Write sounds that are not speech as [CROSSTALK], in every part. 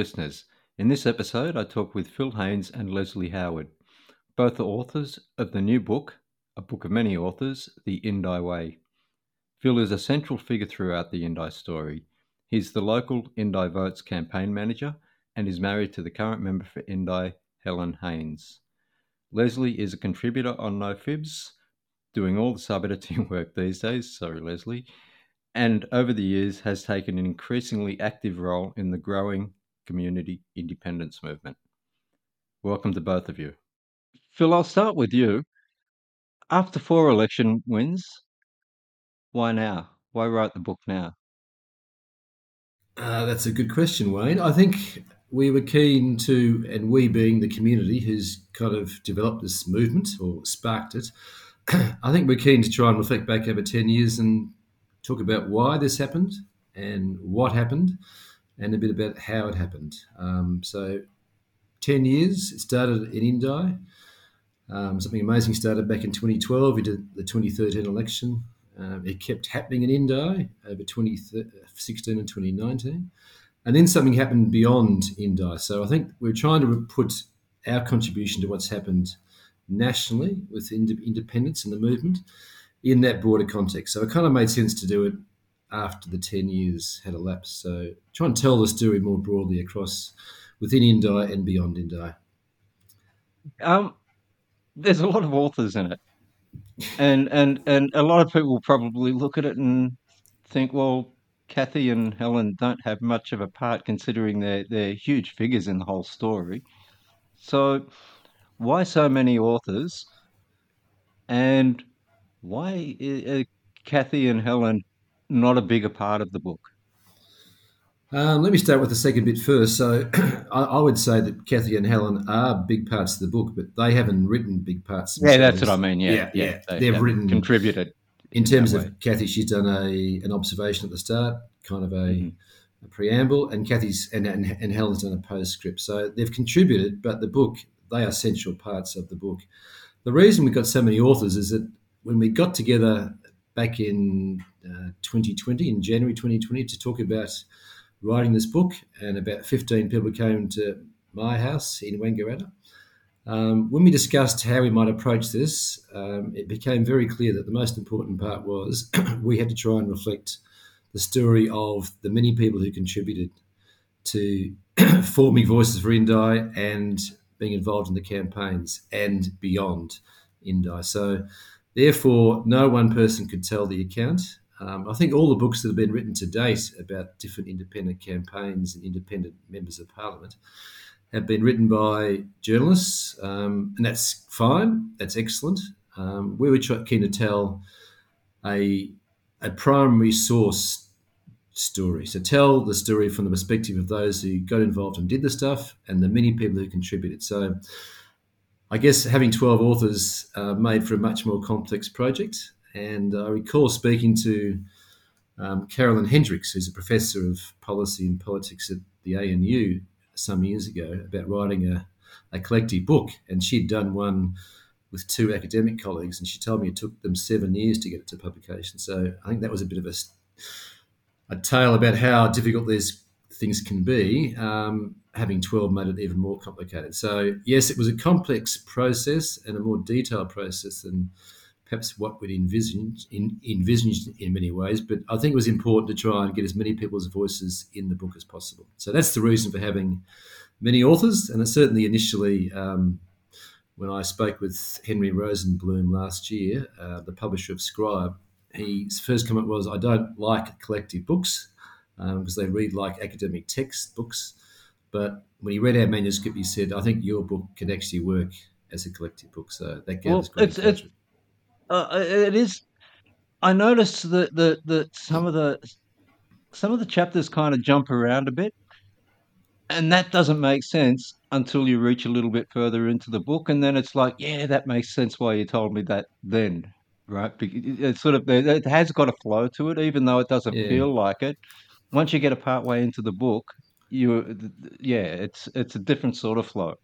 Listeners. In this episode, I talk with Phil Haines and Lesley Howard. Both are authors of the new book, a book of many authors, The Indi Way. Phil is a central figure throughout the Indi story. He's the local Indi Votes campaign manager and is married to the current member for Indi, Helen Haines. Lesley is a contributor on No Fibs, doing all the sub editing [LAUGHS] work these days. Sorry, Lesley. And over the years has taken an increasingly active role in the growing community independence movement. Welcome to both of you. Phil, I'll start with you. After four election wins, why now? Why write the book now? Uh, that's a good question, Wayne. I think we were keen to, and we being the community who's kind of developed this movement or sparked it, [CLEARS THROAT] I think we're keen to try and reflect back over 10 years and talk about why this happened and what happened and a bit about how it happened. Um, so, 10 years, it started in Indi. Um, something amazing started back in 2012. We did the 2013 election. Um, it kept happening in Indi over 2016 and 2019. And then something happened beyond Indi. So I think we're trying to put our contribution to what's happened nationally with independence and the movement in that broader context. So it kind of made sense to do it after the 10 years had elapsed. So try and tell the story more broadly across within Indi and beyond Indi. Um, there's a lot of authors in it. And, and and a lot of people probably look at it and think, well, Cathy and Helen don't have much of a part considering they're, they're huge figures in the whole story. So, why so many authors? And why are Cathy and Helen not a bigger part of the book? Um, let me start with the second bit first. So, [CLEARS THROAT] I, I, would say that Cathy and Helen are big parts of the book, but they haven't written big parts. Yeah, that's what I mean. Yeah, yeah, yeah. They, have written contributed. In terms of. Cathy, she's done a an observation at the start, kind of a, mm-hmm. a preamble, and Cathy's and, and and Helen's done a postscript. So they've contributed, but the book they are central parts of the book. The reason we've got so many authors is that when we got together back in uh, 2020, in January 2020, to talk about writing this book, and about 15 people came to my house in Wangaratta. Um, when we discussed how we might approach this, um, it became very clear that the most important part was [CLEARS THROAT] we had to try and reflect the story of the many people who contributed to [CLEARS THROAT] forming Voices for Indi and being involved in the campaigns and beyond Indi. So Therefore, no one person could tell the account. Um, I think all the books that have been written to date about different independent campaigns and independent members of parliament have been written by journalists, um, and that's fine. That's excellent. Um, we were keen to tell a, a primary source story. So tell the story from the perspective of those who got involved and did the stuff, and the many people who contributed. So I guess having 12 authors uh, made for a much more complex project. And I recall speaking to um, Carolyn Hendriks, who's a professor of policy and politics at the ANU some years ago, about writing a, a collective book. And she'd done one with two academic colleagues, and she told me it took them seven years to get it to publication. So I think that was a bit of a, a tale about how difficult these things can be. Um, having 12 made it even more complicated. So, yes, it was a complex process and a more detailed process than perhaps what we'd envisioned in, envisaged in many ways. But I think it was important to try and get as many people's voices in the book as possible. So that's the reason for having many authors. And certainly initially, um, when I spoke with Henry Rosenbloom last year, uh, the publisher of Scribe, his first comment was, I don't like collective books because um, they read like academic textbooks. But when he read our manuscript, he said, "I think your book can actually work as a collective book." So that gave well, us great it's, it's uh, it is. I noticed that that that some of the some of the chapters kind of jump around a bit, and that doesn't make sense until you reach a little bit further into the book, and then it's like, yeah, that makes sense why you told me that then, right? It's sort of it has got a flow to it, even though it doesn't yeah. feel like it. Once you get a part way into the book, you yeah, it's it's a different sort of flow.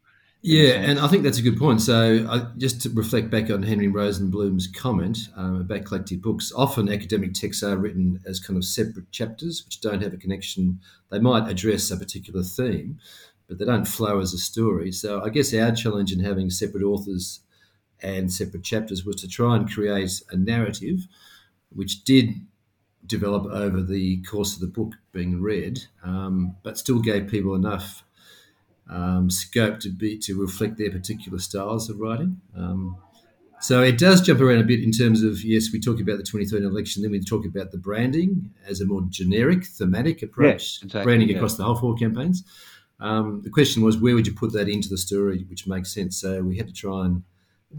Yeah, and I think that's a good point. So, I, just to reflect back on Henry Rosenbloom's comment um, about collective books, often academic texts are written as kind of separate chapters which don't have a connection. They might address a particular theme, but they don't flow as a story. So, I guess our challenge in having separate authors and separate chapters was to try and create a narrative which did develop over the course of the book being read, um, but still gave people enough um, scope to be to reflect their particular styles of writing. Um, so it does jump around a bit in terms of yes, we talk about the 2013 election, then we talk about the branding as a more generic, thematic approach, exactly, branding yeah. across the whole four campaigns. Um, the question was where would you put that into the story, which makes sense. So we had to try and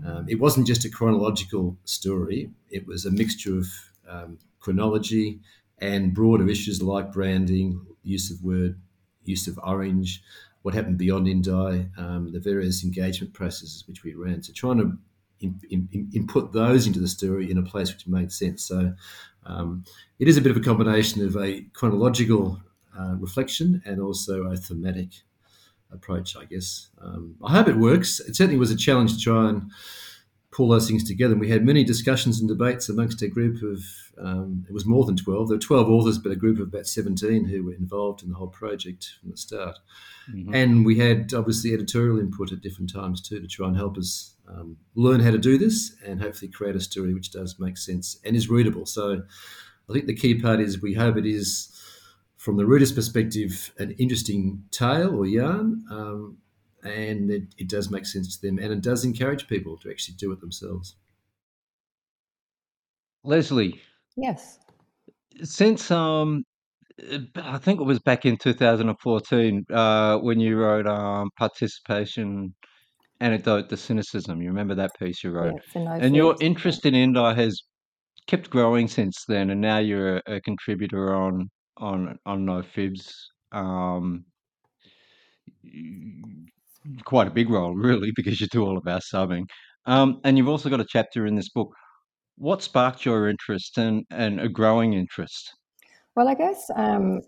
um, it wasn't just a chronological story; it was a mixture of um, chronology and broader issues like branding, use of word, use of orange, what happened beyond Indi, um, the various engagement processes which we ran. So trying to in, in, input those into the story in a place which made sense. So um, it is a bit of a combination of a chronological uh, reflection and also a thematic approach, I guess. Um, I hope it works. It certainly was a challenge to try and pull those things together. And we had many discussions and debates amongst a group of, um, it was more than 12. There were 12 authors, but a group of about 17 who were involved in the whole project from the start. Mm-hmm. And we had obviously editorial input at different times too to try and help us um, learn how to do this and hopefully create a story which does make sense and is readable. So I think the key part is we hope it is, from the reader's perspective, an interesting tale or yarn. Um, and it, it does make sense to them and it does encourage people to actually do it themselves. Lesley. Yes. Since um I think it was back in 2014 uh, when you wrote um, participation Anecdote to cynicism. You remember that piece you wrote, yeah, no and your interest in Indi has kept growing since then, and now you're a, a contributor on on on No Fibs. Um, quite a big role, [LAUGHS] really, because you do all of our subbing. Um, and you've also got a chapter in this book. What sparked your interest and, and a growing interest? Well, I guess um,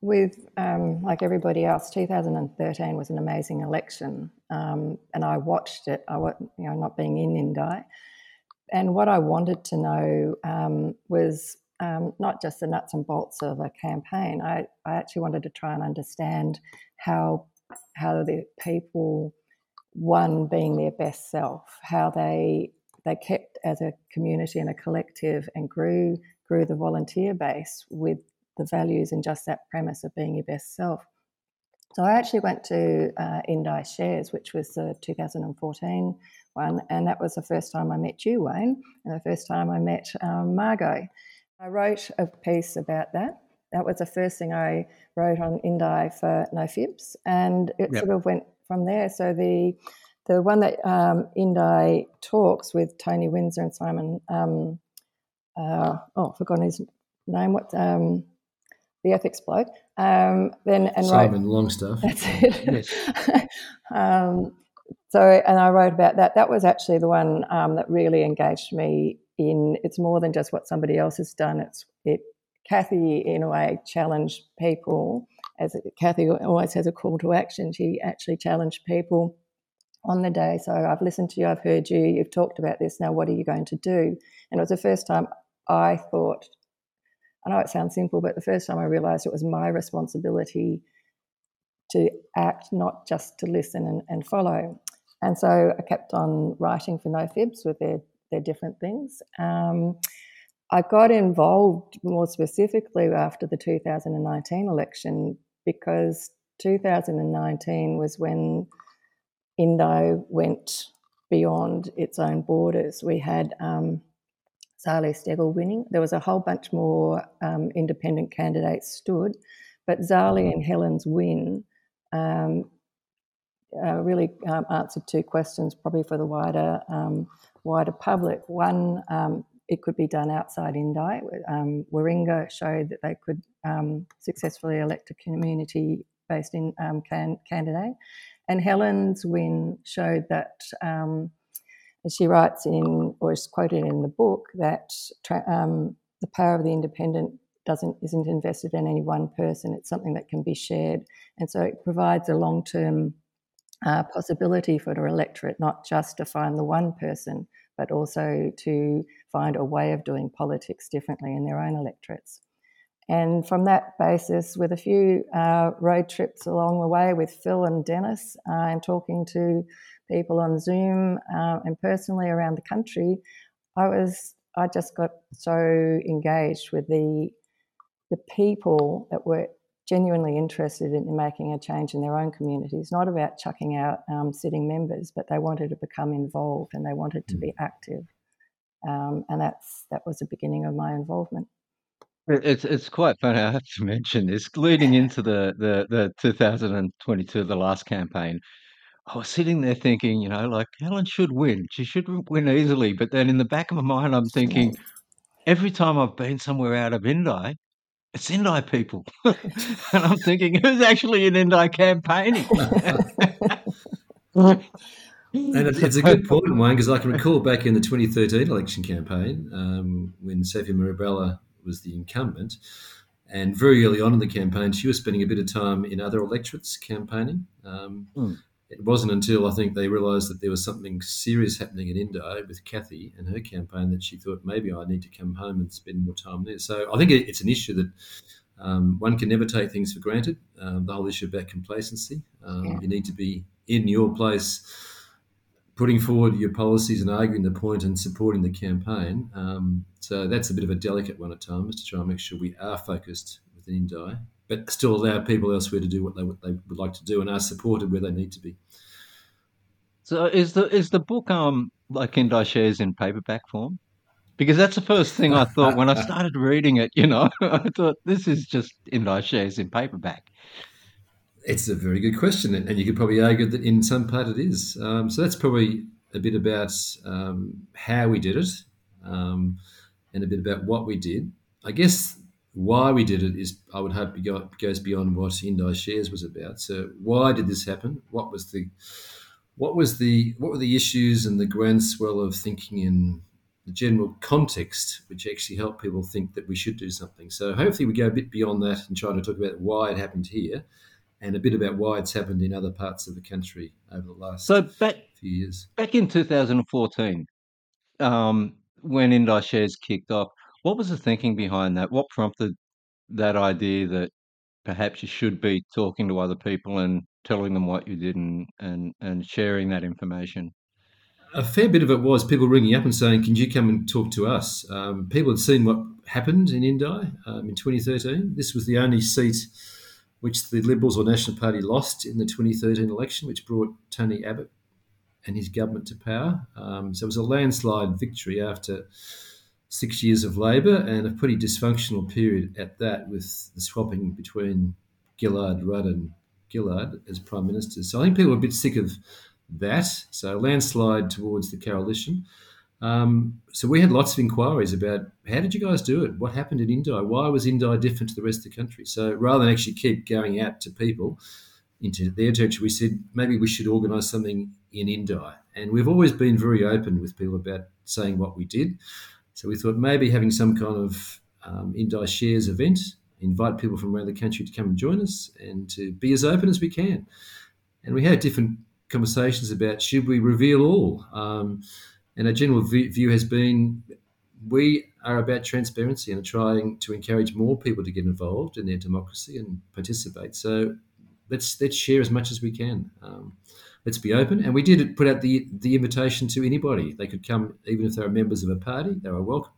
with um, like everybody else, 2013 was an amazing election, um, and I watched it. I, you know, not being in Indi, and what I wanted to know um, was um, not just the nuts and bolts of a campaign. I, I actually wanted to try and understand how how the people one being their best self, how they they kept as a community and a collective and grew grew the volunteer base with the values and just that premise of being your best self. So I actually went to uh, Indi Shares, which was the 2014 one, and that was the first time I met you, Wayne, and the first time I met um, Margot. I wrote a piece about that, that was the first thing I wrote on Indi for No Fibs, and it yep. sort of went from there. So the the one that um, Indi talks with Tony Windsor and Simon, um, uh, oh, I've forgotten his name. What um, the ethics bloke? Um, then and Simon wrote, Longstaff. That's it. Yes. [LAUGHS] um, so and I wrote about that. That was actually the one um, that really engaged me in. It's more than just what somebody else has done. It's it Cathy, in a way, challenged people. As Cathy always has a call to action, she actually challenged people on the day. So I've listened to you, I've heard you, you've talked about this. Now, what are you going to do? And it was the first time I thought, I know it sounds simple, but the first time I realised it was my responsibility to act, not just to listen and, and follow. And so I kept on writing for No Fibs with their, their different things. Um, I got involved more specifically after the 2019 election because 2019 was when Indi went beyond its own borders. We had um, Zali Steggall winning. There was a whole bunch more um, independent candidates stood, but Zali and Helen's win um, uh, really um, answered two questions, probably for the wider um, wider public. One, um, it could be done outside Indi. Um, showed that they could um, successfully elect a community-based in, um, can, candidate, and Helen's win showed that, um, as she writes in or is quoted in the book, that tra- um, the power of the independent doesn't isn't invested in any one person. It's something that can be shared, and so it provides a long-term uh, possibility for the electorate, not just to find the one person, but also to find a way of doing politics differently in their own electorates. And from that basis, with a few uh, road trips along the way with Phil and Dennis, uh, and talking to people on Zoom uh, and personally around the country, I was I just got so engaged with the the people that were genuinely interested in making a change in their own communities, not about chucking out um, sitting members, but they wanted to become involved and they wanted to be mm. active. Um, and that's that was the beginning of my involvement. It's it's quite funny. I have to mention this leading [LAUGHS] into the the the 2022, the last campaign. I was sitting there thinking, you know, like Helen should win. She should win easily. But then in the back of my mind, I'm thinking, every time I've been somewhere out of Indi, it's Indi people. [LAUGHS] and I'm thinking, who's actually in Indi campaigning? and it's a good point, Wayne, because I can recall back in the 2013 election campaign um, when Sophie Mirabella was the incumbent. And very early on in the campaign, she was spending a bit of time in other electorates campaigning. Um, mm it wasn't until I think they realised that there was something serious happening in Indi with Cathy and her campaign that she thought maybe I need to come home and spend more time there. So I think it's an issue that um, one can never take things for granted. Um, the whole issue about complacency. Um, yeah. You need to be in your place, putting forward your policies and arguing the point and supporting the campaign. Um, so that's a bit of a delicate one at times to try and make sure we are focused within Indi but still allow people elsewhere to do what they, what they would like to do and are supported where they need to be. So is the is the book um like Indi shares in paperback form? Because that's the first thing I thought when I [LAUGHS] started reading it. You know, [LAUGHS] I thought this is just Indi shares in paperback. It's a very good question, and you could probably argue that in some part it is. Um, so that's probably a bit about um, how we did it, um, and a bit about what we did. I guess why we did it is, I would hope, it goes beyond what Indi Shares was about. So, why did this happen? What was the what was the what were the issues and the groundswell of thinking in the general context, which actually helped people think that we should do something. So hopefully we go a bit beyond that and try to talk about why it happened here, and a bit about why it's happened in other parts of the country over the last so back, few years. Back in 2014, um, when Indi Shares kicked off, what was the thinking behind that? What prompted that idea that perhaps you should be talking to other people and telling them what you did and and, and sharing that information? A fair bit of it was people ringing up and saying, "Can you come and talk to us?" Um, people had seen what happened in Indi um, in 2013. This was the only seat which the Liberals or National Party lost in the 2013 election, which brought Tony Abbott and his government to power. Um, so it was a landslide victory after six years of Labor and a pretty dysfunctional period at that, with the swapping between Gillard, Rudd, and Gillard as prime ministers. So I think people are a bit sick of that. So landslide towards the coalition. Um, so we had lots of inquiries about how did you guys do it? What happened in Indi? Why was Indi different to the rest of the country? So rather than actually keep going out to people into their territory, we said maybe we should organise something in Indi. And we've always been very open with people about saying what we did. So we thought maybe having some kind of um, Indi Shares event, invite people from around the country to come and join us and to be as open as we can. And we had different conversations about should we reveal all? Um, and our general view has been we are about transparency and trying to encourage more people to get involved in their democracy and participate. So let's let's share as much as we can. Um, let's be open. And we did put out the the invitation to anybody. They could come, even if they were members of a party. They were welcome.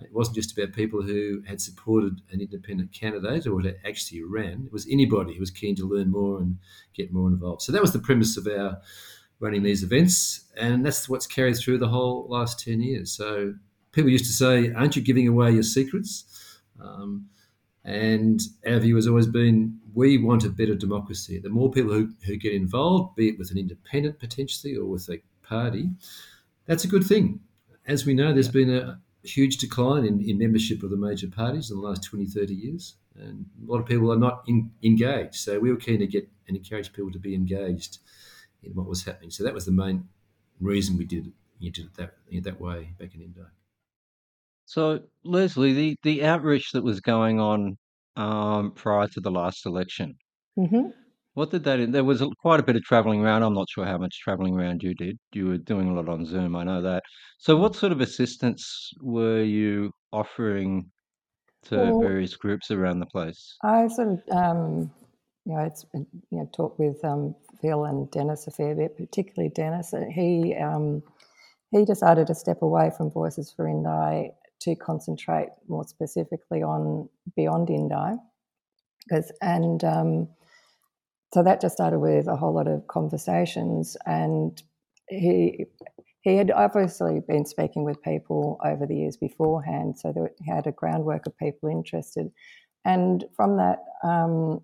It wasn't just about people who had supported an independent candidate or had actually ran. It was anybody who was keen to learn more and get more involved. So that was the premise of our running these events, and that's what's carried through the whole last ten years. So people used to say, "Aren't you giving away your secrets?" Um, and our view has always been we want a better democracy. The more people who, who get involved, be it with an independent potentially or with a party, that's a good thing. As we know, there's been a huge decline in, in membership of the major parties in the last 20, 30 years. And a lot of people are not in, engaged. So we were keen to get and encourage people to be engaged in what was happening. So that was the main reason we did, you did it that, that way back in Indi. So, Lesley, the, the outreach that was going on um, prior to the last election, hmm What did that? There was quite a bit of traveling around. I'm not sure how much traveling around you did. You were doing a lot on Zoom. I know that. So, what sort of assistance were you offering to Well, various groups around the place? I sort of, um, you know, it's you know, talked with um, Phil and Dennis a fair bit, particularly Dennis. He um, he decided to step away from Voices for Indi to concentrate more specifically on beyond Indi, because and um, so that just started with a whole lot of conversations, and he he had obviously been speaking with people over the years beforehand, so he had a groundwork of people interested, and from that. Um,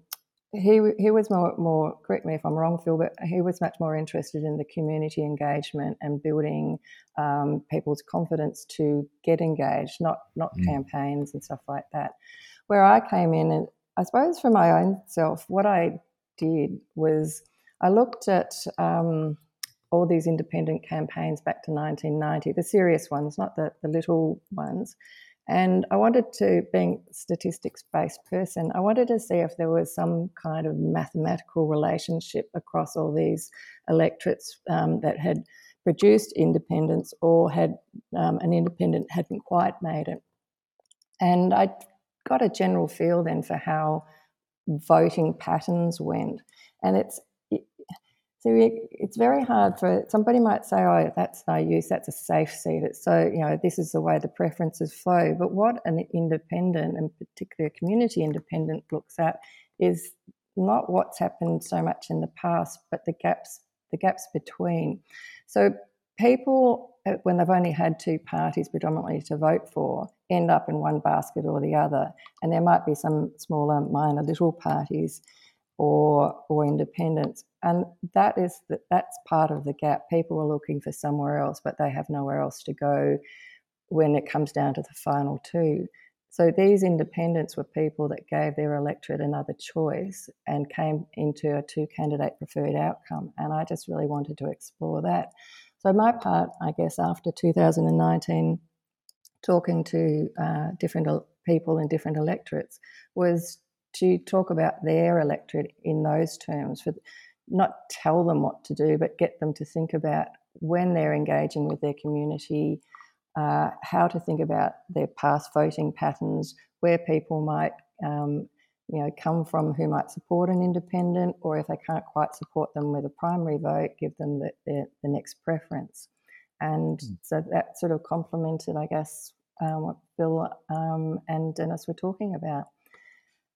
he, he was more, more, correct me if I'm wrong, Phil, but he was much more interested in the community engagement and building um, people's confidence to get engaged, not, not mm. campaigns and stuff like that. Where I came in, and I suppose for my own self, what I did was I looked at um, all these independent campaigns back to 1990, the serious ones, not the, the little ones. And I wanted to, being statistics based person, I wanted to see if there was some kind of mathematical relationship across all these electorates um, that had produced independence or had um, an independent hadn't quite made it. And I got a general feel then for how voting patterns went. And it's so it's very hard for somebody might say, "Oh, that's no use. That's a safe seat." It's so you know this is the way the preferences flow. But what an independent and particularly a community independent looks at is not what's happened so much in the past, but the gaps the gaps between. So people, uh, when they've only had two parties predominantly to vote for, end up in one basket or the other, and there might be some smaller, minor, little parties or or independence. And that is the, that's part of the gap. People are looking for somewhere else but they have nowhere else to go when it comes down to the final two. So these independents were people that gave their electorate another choice and came into a two candidate preferred outcome and i just really wanted to explore that. So my part i guess after 2019 talking to uh, different people in different electorates was to talk about their electorate in those terms, for not tell them what to do, but get them to think about when they're engaging with their community, uh, how to think about their past voting patterns, where people might, um, you know, come from who might support an independent, or if they can't quite support them with a primary vote, give them the, the, the next preference. And mm. so that sort of complemented, I guess, um, what Phil um, and Dennis were talking about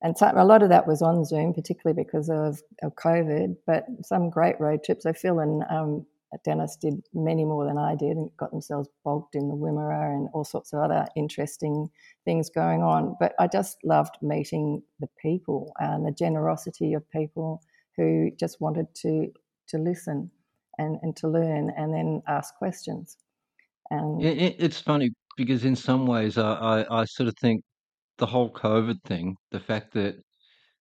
and so, a lot of that was on Zoom, particularly because of, of COVID. But some great road trips. So Phil and um, Dennis did many more than I did, and got themselves bogged in the Wimmera and all sorts of other interesting things going on. But I just loved meeting the people and the generosity of people who just wanted to to listen and, and to learn and then ask questions. And it, it's funny because in some ways I, I, I sort of think the whole COVID thing, the fact that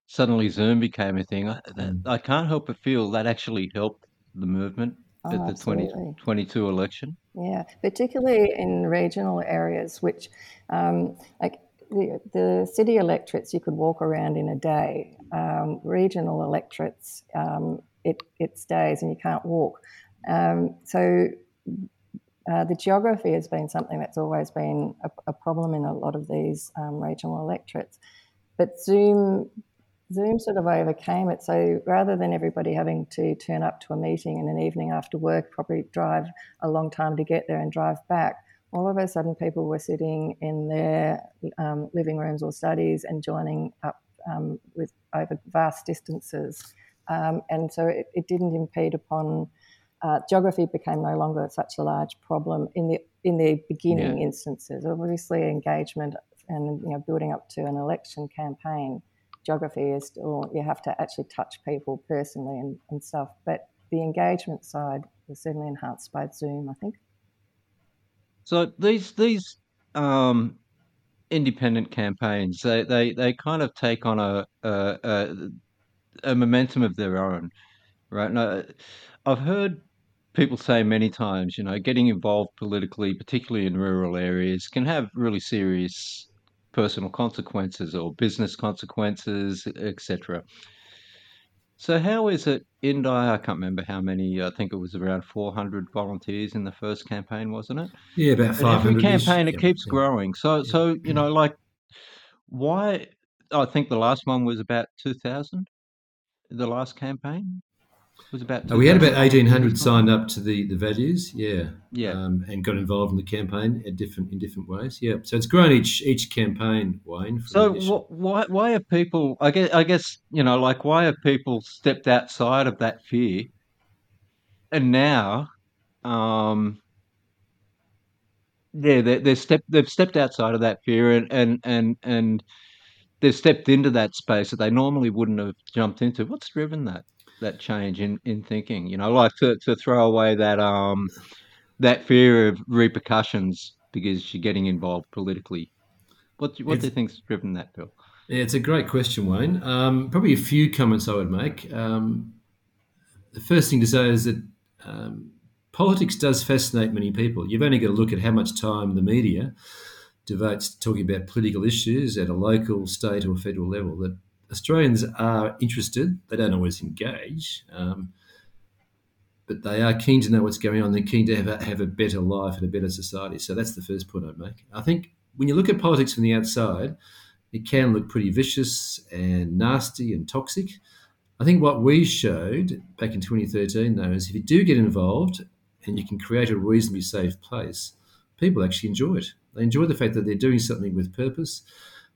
suddenly Zoom became a thing, I, that, mm. I can't help but feel that actually helped the movement oh, at the absolutely. 2022 election. Yeah, particularly in regional areas, which, um, like the, the, city electorates, you could walk around in a day. Um, regional electorates, um, it, it's days and you can't walk. Um, so uh, the geography has been something that's always been a, a problem in a lot of these um, regional electorates. But Zoom, Zoom sort of overcame it. So rather than everybody having to turn up to a meeting in an evening after work, probably drive a long time to get there and drive back, all of a sudden people were sitting in their um, living rooms or studies and joining up um, with over vast distances. Um, and so it, it, didn't impede upon uh, geography became no longer such a large problem in the in the beginning yeah. instances. Obviously, engagement and you know building up to an election campaign, geography is still you have to actually touch people personally and, and stuff. But the engagement side was certainly enhanced by Zoom, I think. So these these um, independent campaigns, they, they, they kind of take on a, a, a, a momentum of their own, right? Now, I've heard people say many times, you know, getting involved politically, particularly in rural areas, can have really serious personal consequences or business consequences, etc. So how is it Indi? I can't remember how many. I think it was around 400 volunteers in the first campaign, wasn't it? Yeah, about 500. Every campaign it keeps yeah. growing. So yeah. so you know like why? I think the last one was about 2,000. The last campaign was about. Oh, we had about 1,800 signed up to the the values. Yeah. Yeah. Um, and got involved in the campaign at different in different ways. Yeah. So it's grown each each campaign, Wayne. So wh- why why are people? I guess I guess you know like why have people stepped outside of that fear, and now, um, yeah, they they stepped they've stepped outside of that fear and and and and they've stepped into that space that they normally wouldn't have jumped into. What's driven that? That change in, in thinking. You know, like to, to throw away that um that fear of repercussions because you're getting involved politically. What do, what do you think's driven that, Phil? Yeah, it's a great question, Wayne. Um, probably a few comments I would make. Um, the first thing to say is that um, politics does fascinate many people. You've only got to look at how much time the media devotes to talking about political issues at a local, state, or federal level. That Australians are interested. They don't always engage, um, but they are keen to know what's going on. They're keen to have a, have a better life and a better society. So that's the first point I'd make. I think when you look at politics from the outside, it can look pretty vicious and nasty and toxic. I think what we showed back in 2013, though, is if you do get involved and you can create a reasonably safe place, people actually enjoy it. They enjoy the fact that they're doing something with purpose.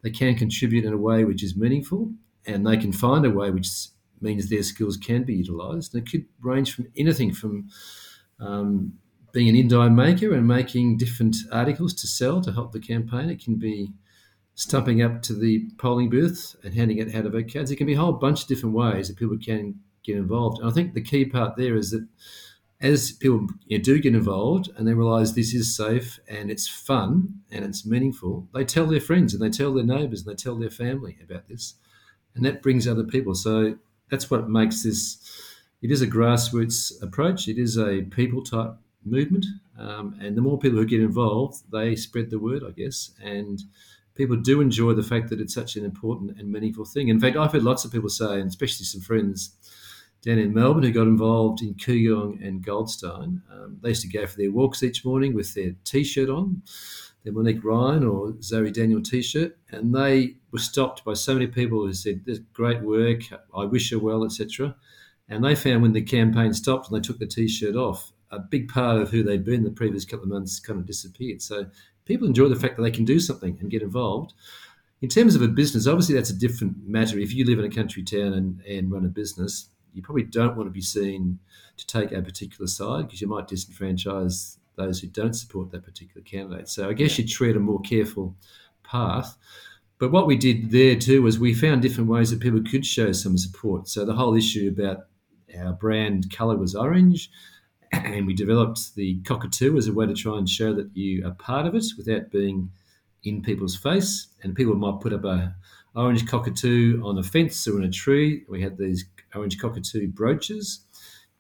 They can contribute in a way which is meaningful, and they can find a way which means their skills can be utilised. And it could range from anything from um, being an indi maker and making different articles to sell to help the campaign. It can be stumping up to the polling booth and handing out to vote cards. It can be a whole bunch of different ways that people can get involved. And I think the key part there is that as people you know, do get involved and they realise this is safe and it's fun and it's meaningful, they tell their friends and they tell their neighbours and they tell their family about this, and that brings other people. So that's what makes this. It is a grassroots approach. It is a people type movement, um, and the more people who get involved, they spread the word, I guess, and people do enjoy the fact that it's such an important and meaningful thing. In fact, I've heard lots of people say, and especially some friends down in Melbourne who got involved in Kooyong and Goldstein. Um, they used to go for their walks each morning with their T-shirt on, their Monique Ryan or Zoe Daniel T-shirt, and they were stopped by so many people who said, "This great work. I wish her well," etc. And they found when the campaign stopped and they took the T-shirt off, a big part of who they'd been the previous couple of months kind of disappeared. So people enjoy the fact that they can do something and get involved. In terms of a business, obviously that's a different matter. If you live in a country town and, and run a business, you probably don't want to be seen to take a particular side because you might disenfranchise those who don't support that particular candidate. So I guess you tread a more careful path. But what we did there too was we found different ways that people could show some support. So the whole issue about our brand colour was orange, [CLEARS THROAT] and we developed the cockatoo as a way to try and show that you are part of it without being in people's face. And people might put up a orange cockatoo on a fence or in a tree. We had these orange cockatoo brooches.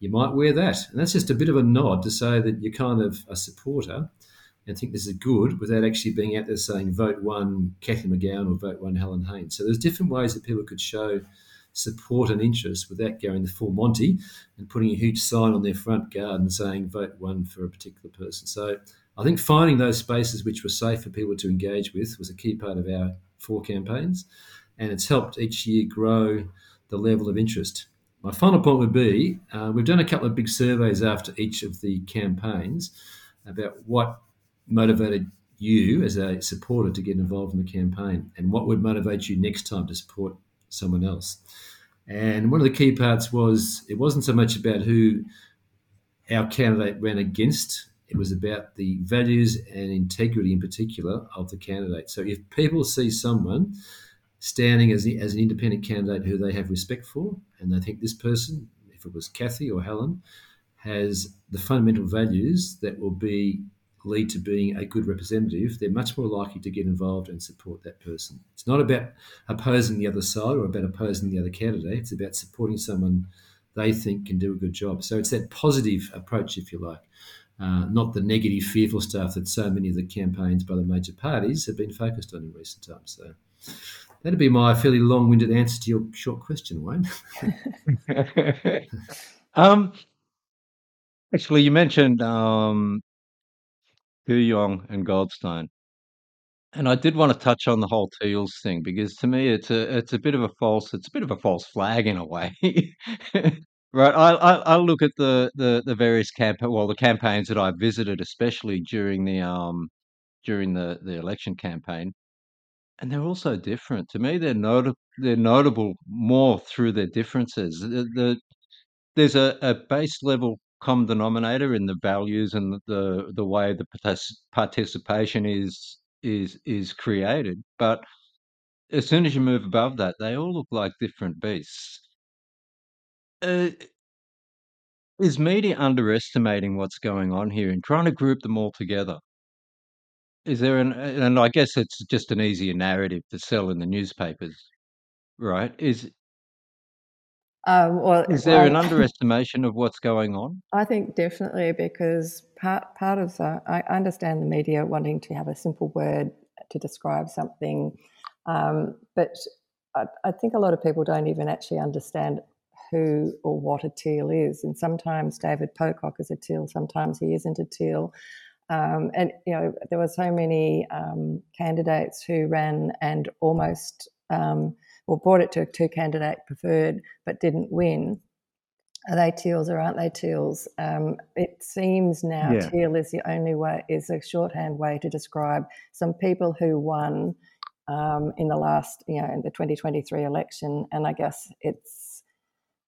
You might wear that. And that's just a bit of a nod to say that you're kind of a supporter and think this is good without actually being out there saying vote one Cathy McGowan or vote one Helen Haines. So there's different ways that people could show support and interest without going the full Monty and putting a huge sign on their front garden saying vote one for a particular person. So I think finding those spaces which were safe for people to engage with was a key part of our four campaigns, and it's helped each year grow the level of interest. My final point would be uh, we've done a couple of big surveys after each of the campaigns about what motivated you as a supporter to get involved in the campaign and what would motivate you next time to support someone else. And one of the key parts was it wasn't so much about who our candidate ran against it was about the values and integrity, in particular, of the candidate. So if people see someone standing as, as an independent candidate who they have respect for, and they think this person, if it was Cathy or Helen, has the fundamental values that will be lead to being a good representative, they're much more likely to get involved and support that person. It's not about opposing the other side or about opposing the other candidate. It's about supporting someone they think can do a good job. So it's that positive approach, if you like uh, not the negative, fearful stuff that so many of the campaigns by the major parties have been focused on in recent times. So that'd be my fairly long-winded answer to your short question, Wayne. [LAUGHS] um, actually, you mentioned um, Kooyong and Goldstein. And I did want to touch on the whole Teals thing because to me it's a it's a bit of a false it's a bit of a false flag in a way. [LAUGHS] right. I, I I look at the the the various camp well the campaigns that I visited, especially during the um during the the election campaign, and they're also different. To me, they're notable they're notable more through their differences. The, the there's a, a base level common denominator in the values and the the way the participation is is is created. But as soon as you move above that, they all look like different beasts. Uh, is media underestimating what's going on here and trying to group them all together? Is there an and I guess it's just an easier narrative to sell in the newspapers, right? Is um, well, is there an [LAUGHS] underestimation of what's going on? I think definitely because part part of the, I understand the media wanting to have a simple word to describe something, um, but I, I, think a lot of people don't even actually understand who or what a teal is. And sometimes David Pocock is a teal, sometimes he isn't a teal. Um, and you know there were so many um, candidates who ran and almost um, or brought it to a two candidate preferred but didn't win. Are they teals or aren't they teals? Um, it seems now yeah. teal is the only way, is a shorthand way to describe some people who won um, in the last, you know, in the 2023 election. And I guess it's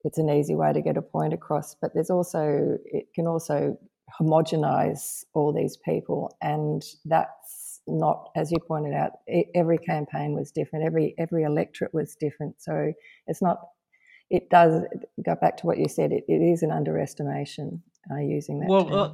it's an easy way to get a point across. But there's also it can also homogenize all these people, and that's not, as you pointed out, every campaign was different. Every every electorate was different. So it's not. It does go back to what you said. It, it is an underestimation uh, using that. Well, uh,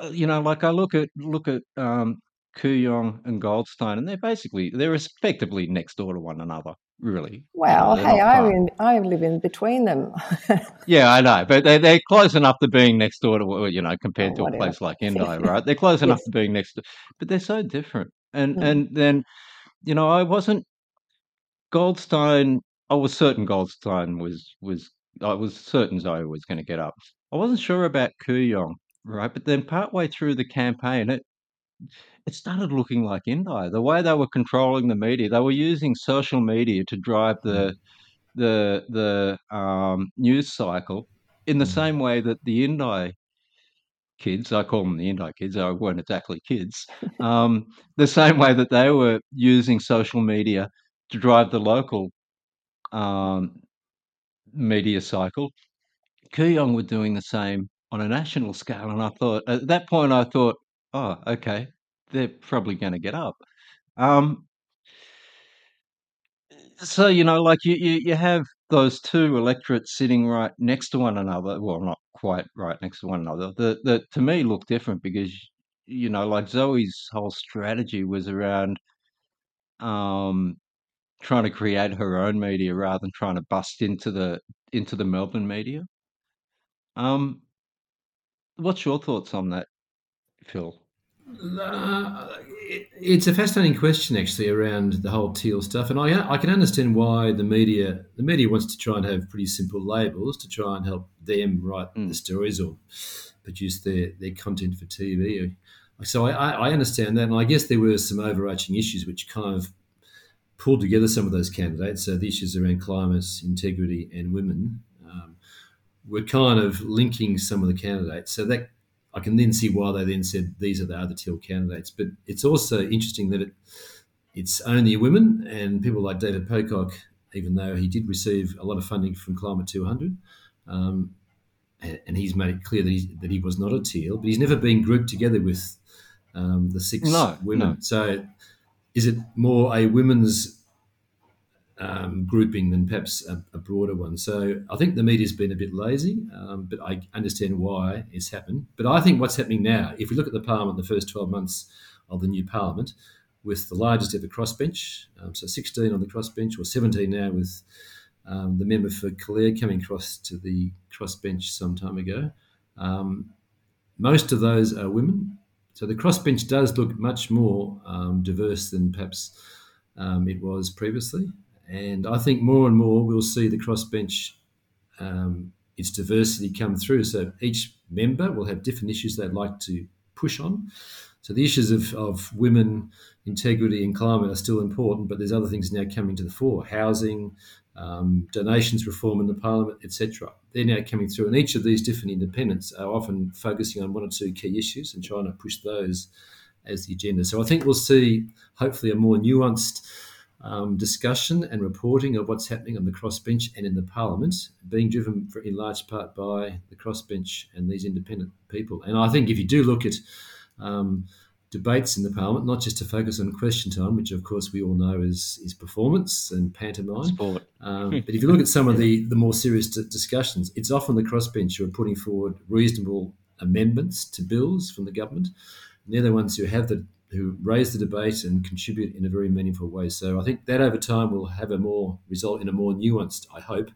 uh, you know, like I look at look at um, Kooyong and Goldstein, and they're basically they're effectively next door to one another really. Well, you know, hey, I in, I live in between them. [LAUGHS] yeah, I know, but they're, they're close enough to being next door to you know compared oh, to a place like Indi, right? They're close [LAUGHS] yes. enough to being next to, but they're so different. And mm. and then, you know, I wasn't Goldstein. I was certain Goldstein was was I was certain Zoe was going to get up. I wasn't sure about Kooyong, right? But then partway through the campaign, it it started looking like Indi. The way they were controlling the media, they were using social media to drive the mm. the the um, news cycle in the mm. same way that the Indi kids, I call them the Indi kids, they weren't exactly kids, um, the same way that they were using social media to drive the local um, media cycle. Kooyong were doing the same on a national scale, and I thought at that point I thought, oh, okay, they're probably going to get up. Um, so you know, like you, you, you have those two electorates sitting right next to one another. Well, not quite right next to one another. That that to me look different because you know, like Zoe's whole strategy was around um, trying to create her own media rather than trying to bust into the into the Melbourne media. Um, what's your thoughts on that, Phil? Uh, it, it's a fascinating question, actually, around the whole teal stuff, and I I can understand why the media the media wants to try and have pretty simple labels to try and help them write mm. the stories or produce their their content for TV. So I, I understand that, and I guess there were some overarching issues which kind of pulled together some of those candidates. So the issues around climate, integrity, and women um, were kind of linking some of the candidates. So that I can then see why they then said these are the other teal candidates. But it's also interesting that it, it's only women and people like David Pocock, even though he did receive a lot of funding from Climate 200, um, and, and, he's made it clear that, he that he was not a teal, but he's never been grouped together with um, the six no, women. No. So is it more a women's um, grouping than perhaps a, a, broader one. So I think the media's been a bit lazy, um, but I understand why it's happened. But I think what's happening now, if we look at the parliament, the first 12 months of the new parliament, with the largest ever crossbench, um, so 16 on the crossbench, or 17 now with um, the member for Calare coming across to the crossbench some time ago. Um, most of those are women. So the crossbench does look much more um, diverse than perhaps it was previously. And I think more and more we'll see the crossbench, um, its diversity come through. So each member will have different issues they'd like to push on. So the issues of, of women, integrity, and climate are still important, but there's other things now coming to the fore: housing, um, donations reform in the parliament, etc. They're now coming through, and each of these different independents are often focusing on one or two key issues and trying to push those as the agenda. So I think we'll see hopefully a more nuanced um, discussion and reporting of what's happening on the crossbench and in the parliament, being driven for, in large part by the crossbench and these independent people. And I think if you do look at um, debates in the parliament, not just to focus on question time, which of course we all know is is performance and pantomime. Sport. Um, [LAUGHS] but if you look at some of the the more serious d- discussions, it's often the crossbench who are putting forward reasonable amendments to bills from the government. And they're the ones who have the who raise the debate and contribute in a very meaningful way. So I think that over time will have a more result in a more nuanced, I hope,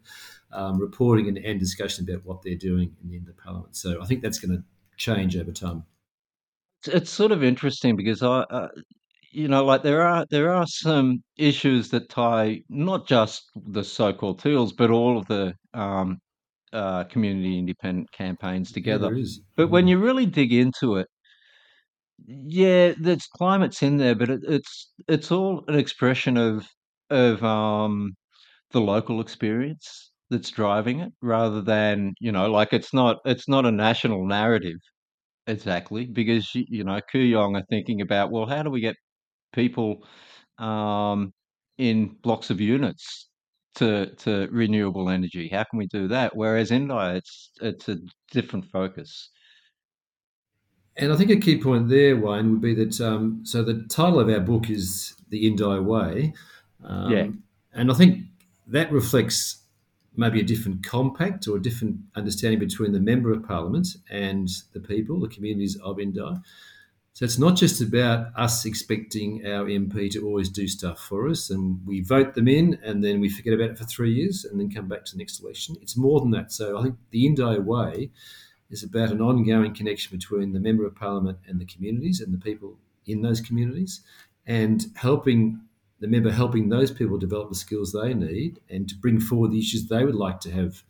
um, reporting and, and discussion about what they're doing in the, in the parliament. So I think that's going to change over time it's sort of interesting because I, uh, you know, like there are there are some issues that tie not just the so-called Teals, but all of the um, uh, community independent campaigns together. Yeah, but when mm. you really dig into it, yeah, there's climate's in there, but it, it's it's all an expression of of um, the local experience that's driving it, rather than you know, like it's not it's not a national narrative Exactly, because you, know, Kooyong are thinking about, well, how do we get people um, in blocks of units to to renewable energy? How can we do that? Whereas Indi, it's it's a different focus. And I think a key point there, Wayne, would be that um, so the title of our book is The Indi Way. Um, yeah. And I think that reflects maybe a different compact or a different understanding between the member of parliament and the people, the communities of Indi. So it's not just about us expecting our MP to always do stuff for us and we vote them in and then we forget about it for three years and then come back to the next election. It's more than that. So I think the Indi way is about an ongoing connection between the member of parliament and the communities and the people in those communities and helping the member helping those people develop the skills they need and to bring forward the issues they would like to have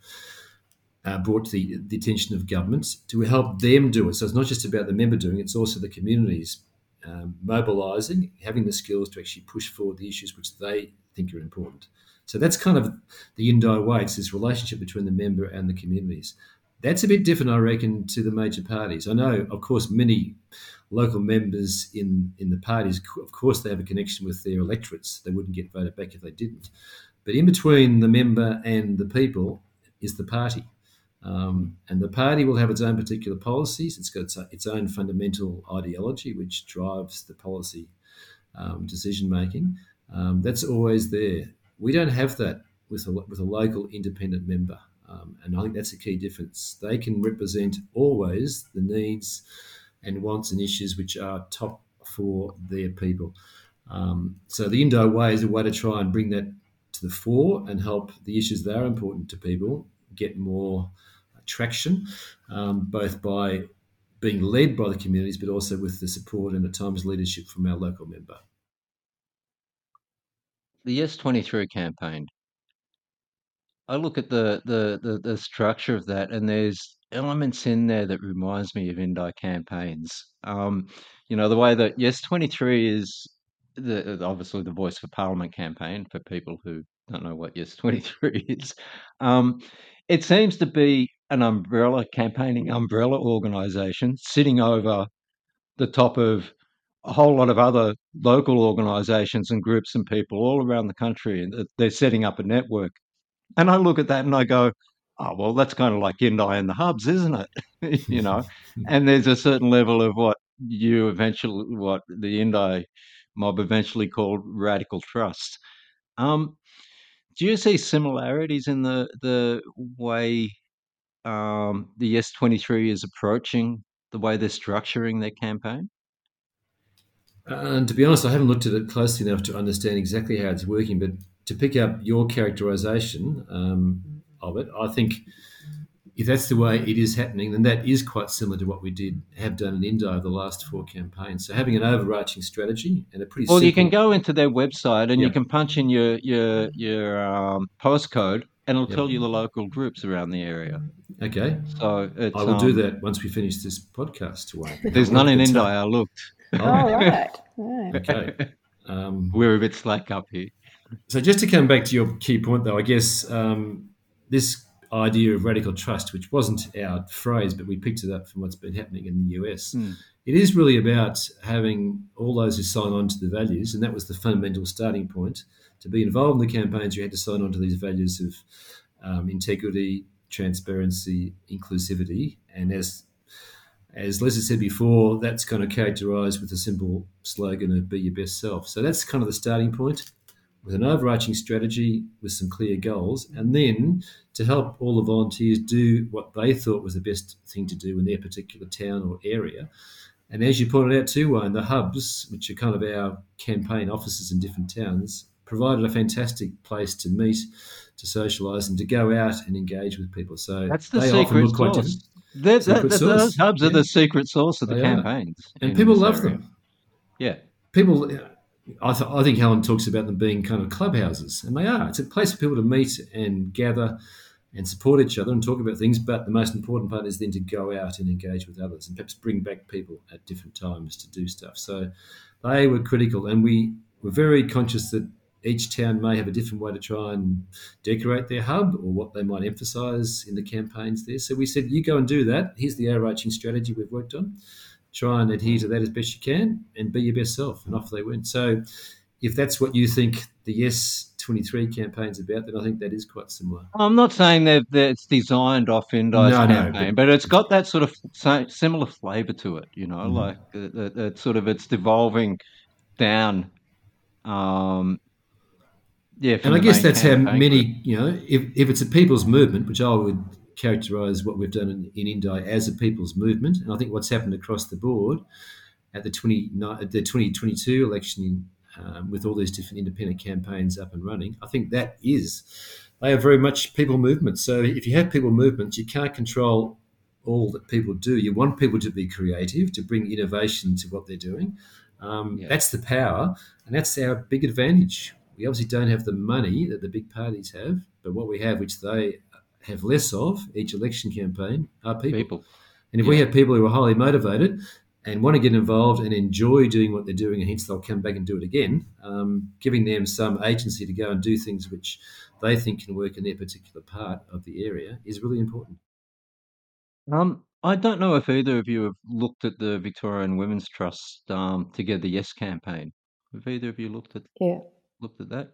uh, brought to the, the, attention of governments to help them do it. So it's not just about the member doing it, it's also the communities um, mobilising, having the skills to actually push forward the issues which they think are important. So that's kind of the Indi way. It's this relationship between the member and the communities. That's a bit different, I reckon, to the major parties. I know, of course, many local members in, in the parties, of course, they have a connection with their electorates. They wouldn't get voted back if they didn't. But in between the member and the people is the party. Um, and the party will have its own particular policies. It's got its, own fundamental ideology, which drives the policy um, decision making. Um, that's always there. We don't have that with a, with a local independent member. Um, and I think that's a key difference. They can represent always the needs and wants and issues which are top for their people. Um, so the Indi way is a way to try and bring that to the fore and help the issues that are important to people get more traction, um, both by being led by the communities, but also with the support and at times leadership from our local member. The Yes 23 campaign. I look at the, the, the, the structure of that, and there's elements in there that reminds me of Indi campaigns. Um, you know, the way that Yes 23 is the obviously the Voice for Parliament campaign for people who don't know what Yes [LAUGHS] 23 is. Um, it seems to be an umbrella campaigning umbrella organisation sitting over the top of a whole lot of other local organisations and groups and people all around the country, and they're setting up a network. And I look at that and I go, oh well that's kind of like Indi and the hubs isn't it? [LAUGHS] You know? [LAUGHS] And there's a certain level of what you eventually what the Indi mob eventually called radical trust. Um, do you see similarities in the the way um, the yes 23 is approaching the way they're structuring their campaign? And to be honest i haven't looked at it closely enough to understand exactly how it's working but to pick up your characterization um, of it. I think if that's the way it is happening, then that is quite similar to what we did have done in Indi over the last four campaigns. So having an overarching strategy and a pretty well, simple, you can go into their website and you can punch in your your your um, postcode, and it'll Yep. tell you the local groups around the area. okay. So it's, I will do um, that once we finish this podcast. Wayne. [LAUGHS] There's none in [LAUGHS] the Indi. I looked. Oh, right. right. Okay. [LAUGHS] Um, We're a bit slack up here. So just to come back to your key point, though, I guess um, this idea of radical trust, which wasn't our phrase, but we picked it up from what's been happening in the US, Mm. it is really about having all those who sign on to the values, and that was the fundamental starting point. To be involved in the campaigns, you had to sign on to these values of um, integrity, transparency, inclusivity, and as as Lesley said before, that's kind of characterised with a simple slogan of "Be your best self." So that's kind of the starting point with an overarching strategy with some clear goals, and then to help all the volunteers do what they thought was the best thing to do in their particular town or area. And as you pointed out too, Wayne, the hubs, which are kind of our campaign offices in different towns, provided a fantastic place to meet, to socialise, and to go out and engage with people. So That's the they often secret look quite sauce. different. That, Secret that, that, sauce, those hubs are the secret sauce of the They campaigns, and people love area. them. Yeah, people I, th- I think helen talks about them being kind of clubhouses and they are. It's a place for people to meet and gather and support each other and talk about things but the most important part is then to go out and engage with others and perhaps bring back people at different times to do stuff. So they were critical and we were very conscious that each town may have a different way to try and decorate their hub or what they might emphasize in the campaigns there. So we said you go and do that. Here's the overarching strategy we've worked on try and adhere to that as best you can and be your best self. And off they went. So if that's what you think the Yes 23 campaign's about, then I think that is quite similar. I'm not saying that, that it's designed off Indi's No, no, campaign, but, it's got that sort of similar flavour to it. You know, Mhm. like it, it, it's sort of it's devolving down. Um, yeah, And I guess that's how many, group. you know, if, if it's a people's movement, which I would characterise what we've done in, in Indi as a people's movement, and I think what's happened across the board at the 20, the 2022 election um, with all these different independent campaigns up and running, I think that is, they are very much people movements. So if you have people movements, you can't control all that people do. You want people to be creative, to bring innovation to what they're doing. Um, Yeah. That's the power, and that's our big advantage. We obviously don't have the money that the big parties have, but what we have, which they have less of each election campaign, are people. People. And if we have people who are highly motivated and want to get involved and enjoy doing what they're doing, and hence they'll come back and do it again, um, giving them some agency to go and do things which they think can work in their particular part of the area is really important. Um, I don't know if either of you have looked at the Victorian Women's Trust um, Together Yes campaign. Have either of you looked at Yeah, looked at that?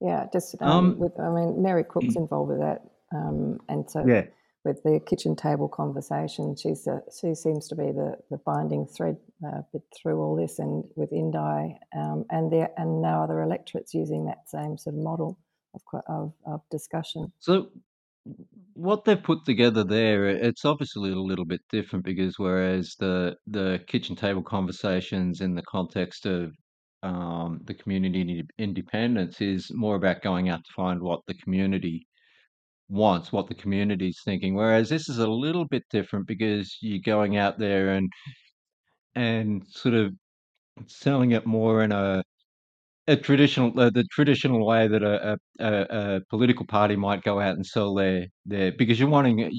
yeah. Just um, Um, with, I mean, Mary Crooks [CLEARS THROAT] involved with that, um, and so Yeah. with the kitchen table conversation, she's the, she seems to be the, the binding thread uh, through all this, and with Indi, um, and there and now other electorates using that same sort of model of of, of discussion. So what they've put together there, it's obviously a little bit different because whereas the the kitchen table conversations in the context of um, the community independence is more about going out to find what the community wants, what the community's thinking. Whereas this is a little bit different because you're going out there and and sort of selling it more in a a traditional uh, the traditional way that a, a, a, political party might go out and sell their their because you're wanting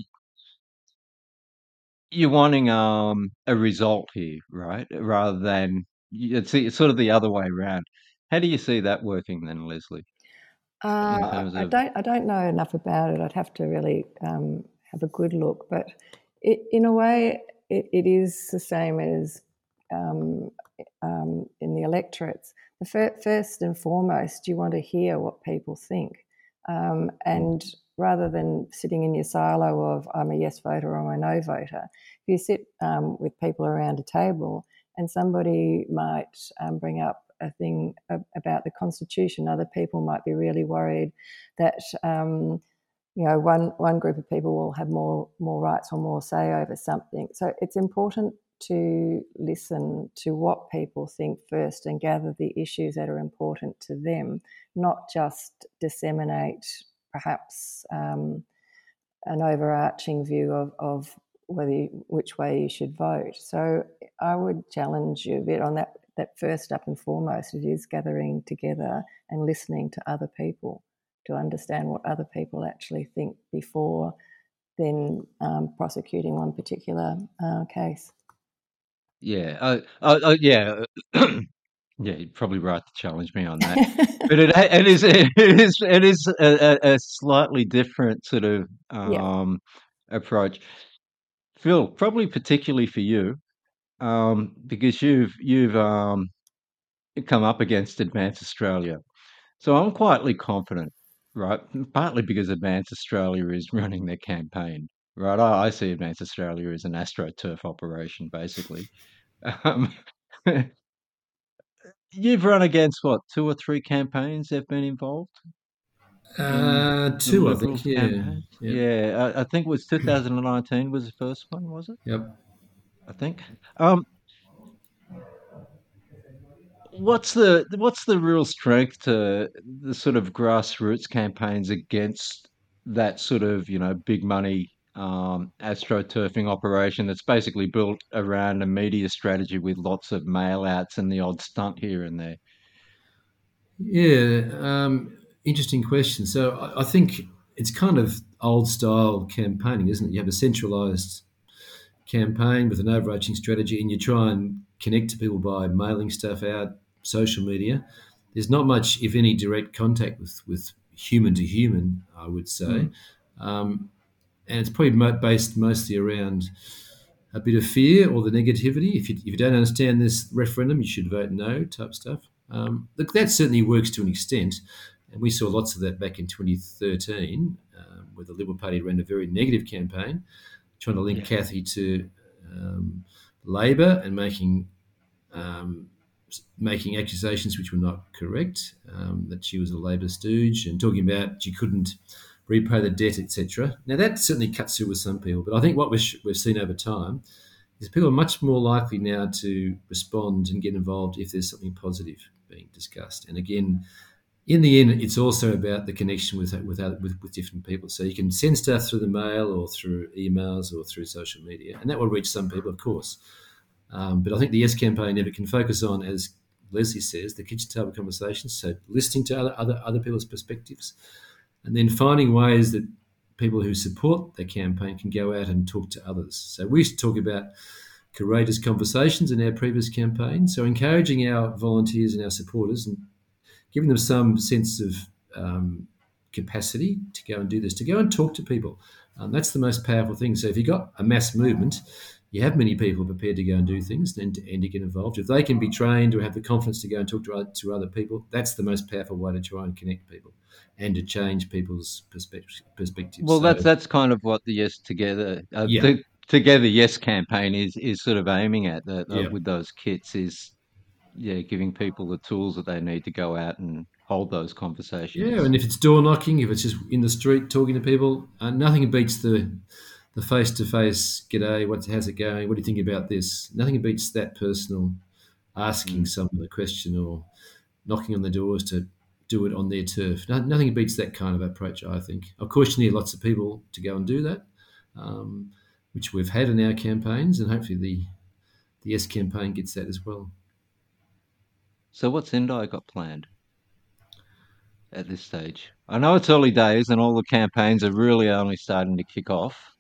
you're wanting um a result here, right? Rather than it's, it's sort of the other way around. How do you see that working then, Lesley? Uh, I don't I don't know enough about it. I'd have to really um, have a good look, but it, in a way, it, it is the same as um, um, in the electorates. The fir- first and foremost, you want to hear what people think, um, and rather than sitting in your silo of I'm a yes voter or I'm a no voter, if you sit um, with people around a table and somebody might um, bring up a thing about the constitution, other people might be really worried that um, you know one one group of people will have more more rights or more say over something. So it's important to listen to what people think first and gather the issues that are important to them, not just disseminate perhaps um, an overarching view of, of whether you, which way you should vote. So I would challenge you a bit on that. That first up and foremost, it is gathering together and listening to other people to understand what other people actually think before then um, prosecuting one particular uh, case. Yeah, uh, uh, yeah, [CLEARS THROAT] yeah. You're probably right to challenge me on that, [LAUGHS] but it, it is it is it is a, a slightly different sort of um, yeah. approach. Phil, probably particularly for you, um, because you've you've um, come up against Advance Australia. So I'm quietly confident, right? Partly because Advance Australia is [LAUGHS] running their campaign, right? I, I see Advance Australia as an astroturf operation, basically. [LAUGHS] Um, [LAUGHS] you've run against what two or three campaigns they've been involved. Uh, two, I think. Yeah, yep. yeah. I, I, think it was [CLEARS THROAT] 2019 was the first one, was it? Yep. I think. Um, what's the what's the real strength to the sort of grassroots campaigns against that sort of you know big money um, astroturfing operation that's basically built around a media strategy with lots of mail outs and the odd stunt here and there? Yeah, um, interesting question. So I, I think it's kind of old style campaigning, isn't it? You have a centralized campaign with an overarching strategy and you try and connect to people by mailing stuff out, social media. There's not much, if any, direct contact with, with human to human, I would say. Mm. Um, and it's probably based mostly around a bit of fear or the negativity. If you, if you don't understand this referendum, you should vote no type stuff. Um, look, that certainly works to an extent. And we saw lots of that back in 2013, um, where the Liberal Party ran a very negative campaign, trying to link yeah. Cathy to um, Labor and making um, making accusations which were not correct, um, that she was a Labor stooge, and talking about she couldn't repay the debt, etc. Now that certainly cuts through with some people, but I think what we've, we've seen over time is people are much more likely now to respond and get involved if there's something positive being discussed. And again, in the end, it's also about the connection with with, with with different people. So you can send stuff through the mail or through emails or through social media, and that will reach some people, of course. Um, but I think the Yes campaign never can focus on, as Lesley says, the kitchen table conversations. So listening to other other, other people's perspectives, and then finding ways that people who support the campaign can go out and talk to others. So we used to talk about courageous conversations in our previous campaign. So encouraging our volunteers and our supporters and giving them some sense of um, capacity to go and do this, to go and talk to people. Um, that's the most powerful thing. So if you've got a mass movement, you have many people prepared to go and do things and to, and to get involved. If they can be trained or have the confidence to go and talk to, to other people, that's the most powerful way to try and connect people and to change people's perspectives. Well, so, that's that's kind of what the Yes Together, uh, yeah. the Together Yes campaign is is sort of aiming at that uh, yeah. with those kits is yeah, giving people the tools that they need to go out and hold those conversations. Yeah, and if it's door knocking, if it's just in the street talking to people, uh, nothing beats the the face to face. G'day, what's how's it going? What do you think about this? Nothing beats that personal asking mm. someone a question or knocking on the doors to do it on their turf. No, nothing beats that kind of approach. I think. Of course, you need lots of people to go and do that, um, which we've had in our campaigns, and hopefully the the Yes campaign gets that as well. So what's Indi got planned at this stage? I know it's early days and all the campaigns are really only starting to kick off.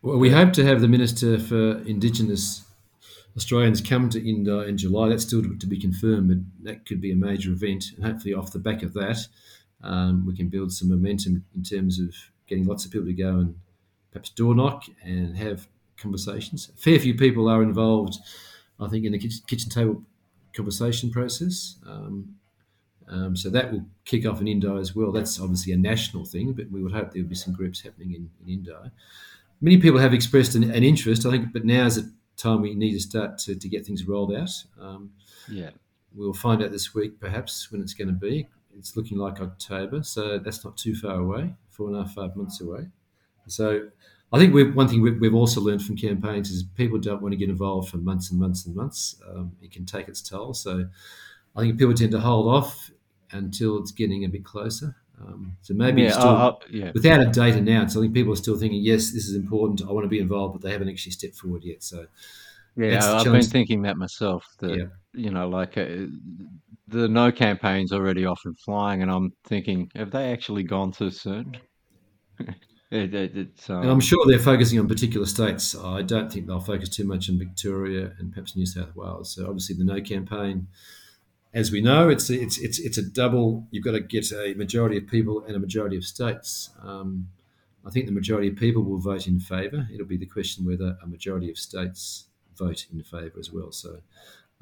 Well, we hope to have the Minister for Indigenous Australians come to Indi in July. That's still to, be confirmed, but that could be a major event. And hopefully, off the back of that, um, we can build some momentum in terms of getting lots of people to go and perhaps door knock and have conversations. A fair few people are involved, I think, in the kitchen table conversation process. Um, um, so that will kick off in Indi as well. That's obviously a national thing, but we would hope there would be some groups happening in, in Indi. Many people have expressed an, an, interest, I think, but now is the time we need to start to, to get things rolled out. Um, yeah. We'll find out this week, perhaps, when it's going to be. It's looking like October, so that's not too far away, four and a half, five months away. So I think one thing we've also learned from campaigns is people don't want to get involved for months and months and months. Um, it can take its toll. So I think people tend to hold off until it's getting a bit closer. Um, so maybe Yeah, still, uh, uh, yeah. without a date announced, I think people are still thinking, yes, this is important. I want to be involved, but they haven't actually stepped forward yet. So Yeah, I've been thinking that myself. That Yeah. you know, like uh, the no campaign's already off and flying, and I'm thinking, have they actually gone too soon? [LAUGHS] it, it, um, I'm sure they're focusing on particular states. I don't think they'll focus too much on Victoria and perhaps New South Wales. So obviously the No campaign, as we know, it's it's it's it's a double. You've got to get a majority of people and a majority of states. Um, I think the majority of people will vote in favour. It'll be the question whether a majority of states vote in favour as well. So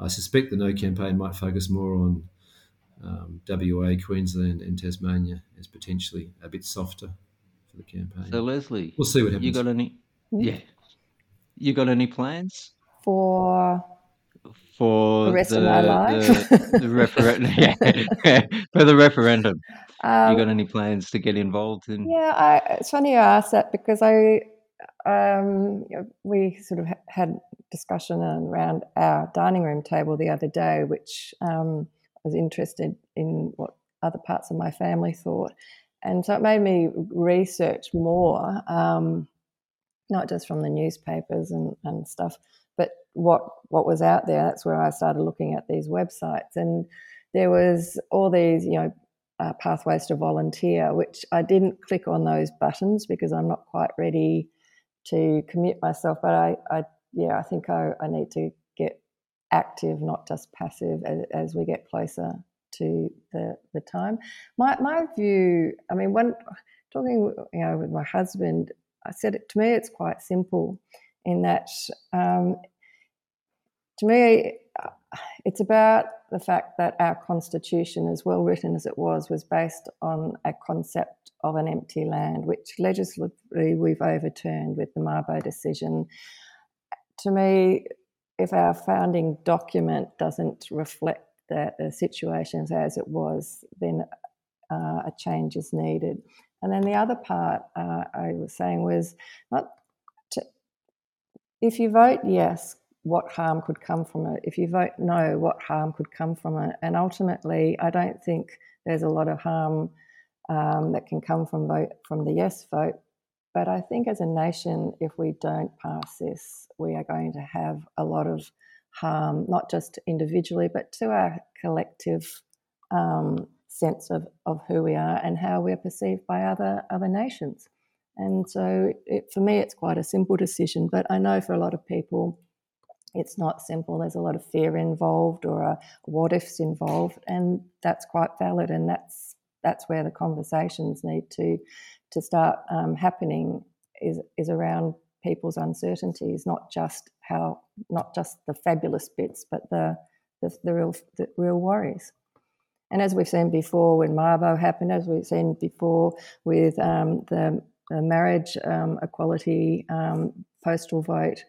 I suspect the No campaign might focus more on um, WA, Queensland, and Tasmania as potentially a bit softer for the campaign. so Lesley, we'll see what happens. you got any? Hmm? Yeah, you got any plans For for The rest of my life? the, the referendum? [LAUGHS] yeah, for the referendum. um, you got any plans to get involved in? Yeah, I, it's funny you asked that because I, um, we sort of had discussion around our dining room table the other day, which um, I was interested in what other parts of my family thought, and so it made me research more, um, not just from the newspapers and, and stuff, but what what was out there. That's where I started looking at these websites, and there was all these, you know, uh, pathways to volunteer, which I didn't click on those buttons because I'm not quite ready to commit myself. But I, I yeah, I think I, I need to get active, not just passive, as, as we get closer to the the time. My my view, I mean, when talking, you know, with my husband, I said it to me, it's quite simple, in that um, to me, uh, it's about the fact that our constitution, as well written as it was, was based on a concept of an empty land, which legislatively we've overturned with the Mabo decision. To me, if our founding document doesn't reflect the, the situations as it was, then uh, a change is needed. And then the other part uh, I was saying was not to, if you vote yes, what harm could come from it? If you vote no, what harm could come from it? And ultimately, I don't think there's a lot of harm um, that can come from vote from the yes vote. But I think as a nation, if we don't pass this, we are going to have a lot of harm, not just individually, but to our collective um, sense of, of who we are and how we're perceived by other other nations. And so, it, for me, it's quite a simple decision. But I know for a lot of people, it's not simple. There's a lot of fear involved or a what ifs involved, and that's quite valid. And that's that's where the conversations need to to start um, happening is is around people's uncertainties, not just how not just the fabulous bits, but the the, the real the real worries. And as we've seen before, when Mabo happened, as we've seen before with um, the, the, marriage um, equality um, postal vote,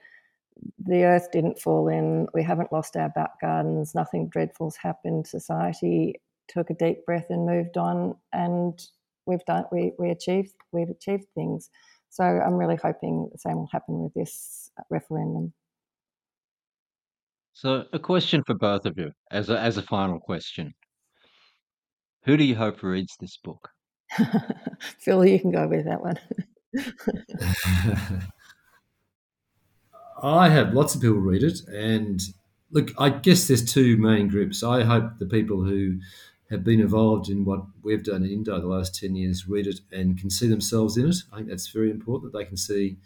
the earth didn't fall in. We haven't lost our back gardens. Nothing dreadful's happened. Society took a deep breath and moved on, and we've done. We we achieved. We've achieved things. So I'm really hoping the same will happen with this referendum. So, a question for both of you, as a, as a final question: Who do you hope reads this book? [LAUGHS] Phil, you can go with that one. [LAUGHS] I hope lots of people read it. And look, I guess there's two main groups. I hope the people who have been involved in what we've done in Indi the last 10 years read it and can see themselves in it. I think that's very important that they can see,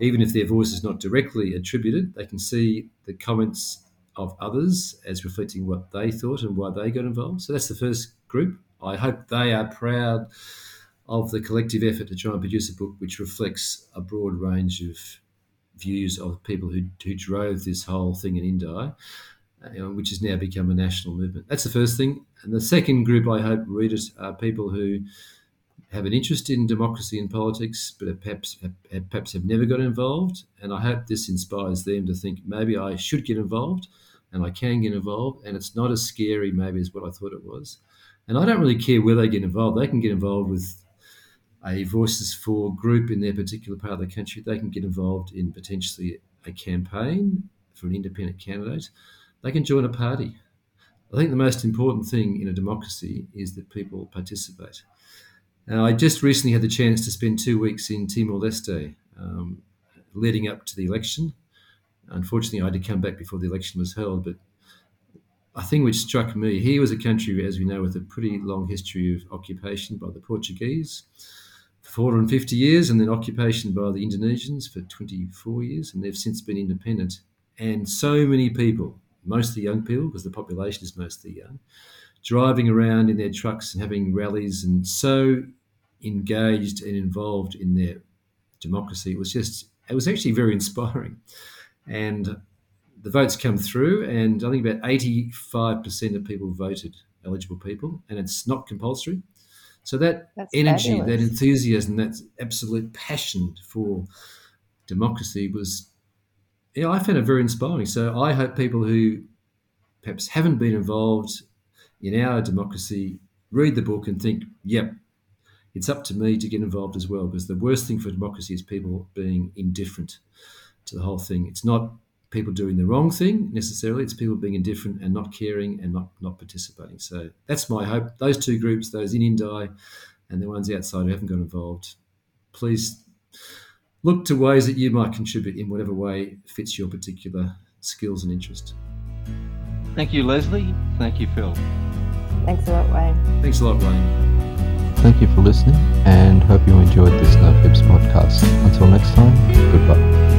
even if their voice is not directly attributed, they can see the comments of others as reflecting what they thought and why they got involved. So that's the first group. I hope they are proud of the collective effort to try and produce a book which reflects a broad range of views of people who, who drove this whole thing in Indi, uh, which has now become a national movement. That's the first thing. And the second group I hope readers are people who have an interest in democracy and politics, but perhaps have, perhaps have never got involved. And I hope this inspires them to think maybe I should get involved, and I can get involved, and it's not as scary maybe as what I thought it was. And I don't really care where they get involved. They can get involved with a Voices for group in their particular part of the country, they can get involved in potentially a campaign for an independent candidate. They can join a party. I think the most important thing in a democracy is that people participate. Uh, I just recently had the chance to spend two weeks in Timor Leste um, leading up to the election. Unfortunately, I had to come back before the election was held, but a thing which struck me here was a country, as we know, with a pretty long history of occupation by the Portuguese for 450 years, and then occupation by the Indonesians for 24 years, and they've since been independent. And so many people, mostly young people, because the population is mostly young, driving around in their trucks and having rallies, and so engaged and involved in their democracy. It was just, it was actually very [LAUGHS] inspiring. And the votes come through, and I think about 85% of people voted, eligible people, and it's not compulsory. So that That's energy, fabulous. that enthusiasm, that absolute passion for democracy was, yeah, I found it very inspiring. So I hope people who perhaps haven't been involved in our democracy read the book and think, yep, it's up to me to get involved as well. Because the worst thing for democracy is people being indifferent to the whole thing. It's not people doing the wrong thing necessarily. It's people being indifferent and not caring and not, not participating. So that's my hope. Those two groups, those in Indi and the ones outside who haven't got involved, please look to ways that you might contribute in whatever way fits your particular skills and interest. Thank you, Lesley. Thank you, Phil. Thanks a lot, Wayne. Thanks a lot, Wayne. Thank you for listening and hope you enjoyed this No Fibs podcast. Until next time, goodbye.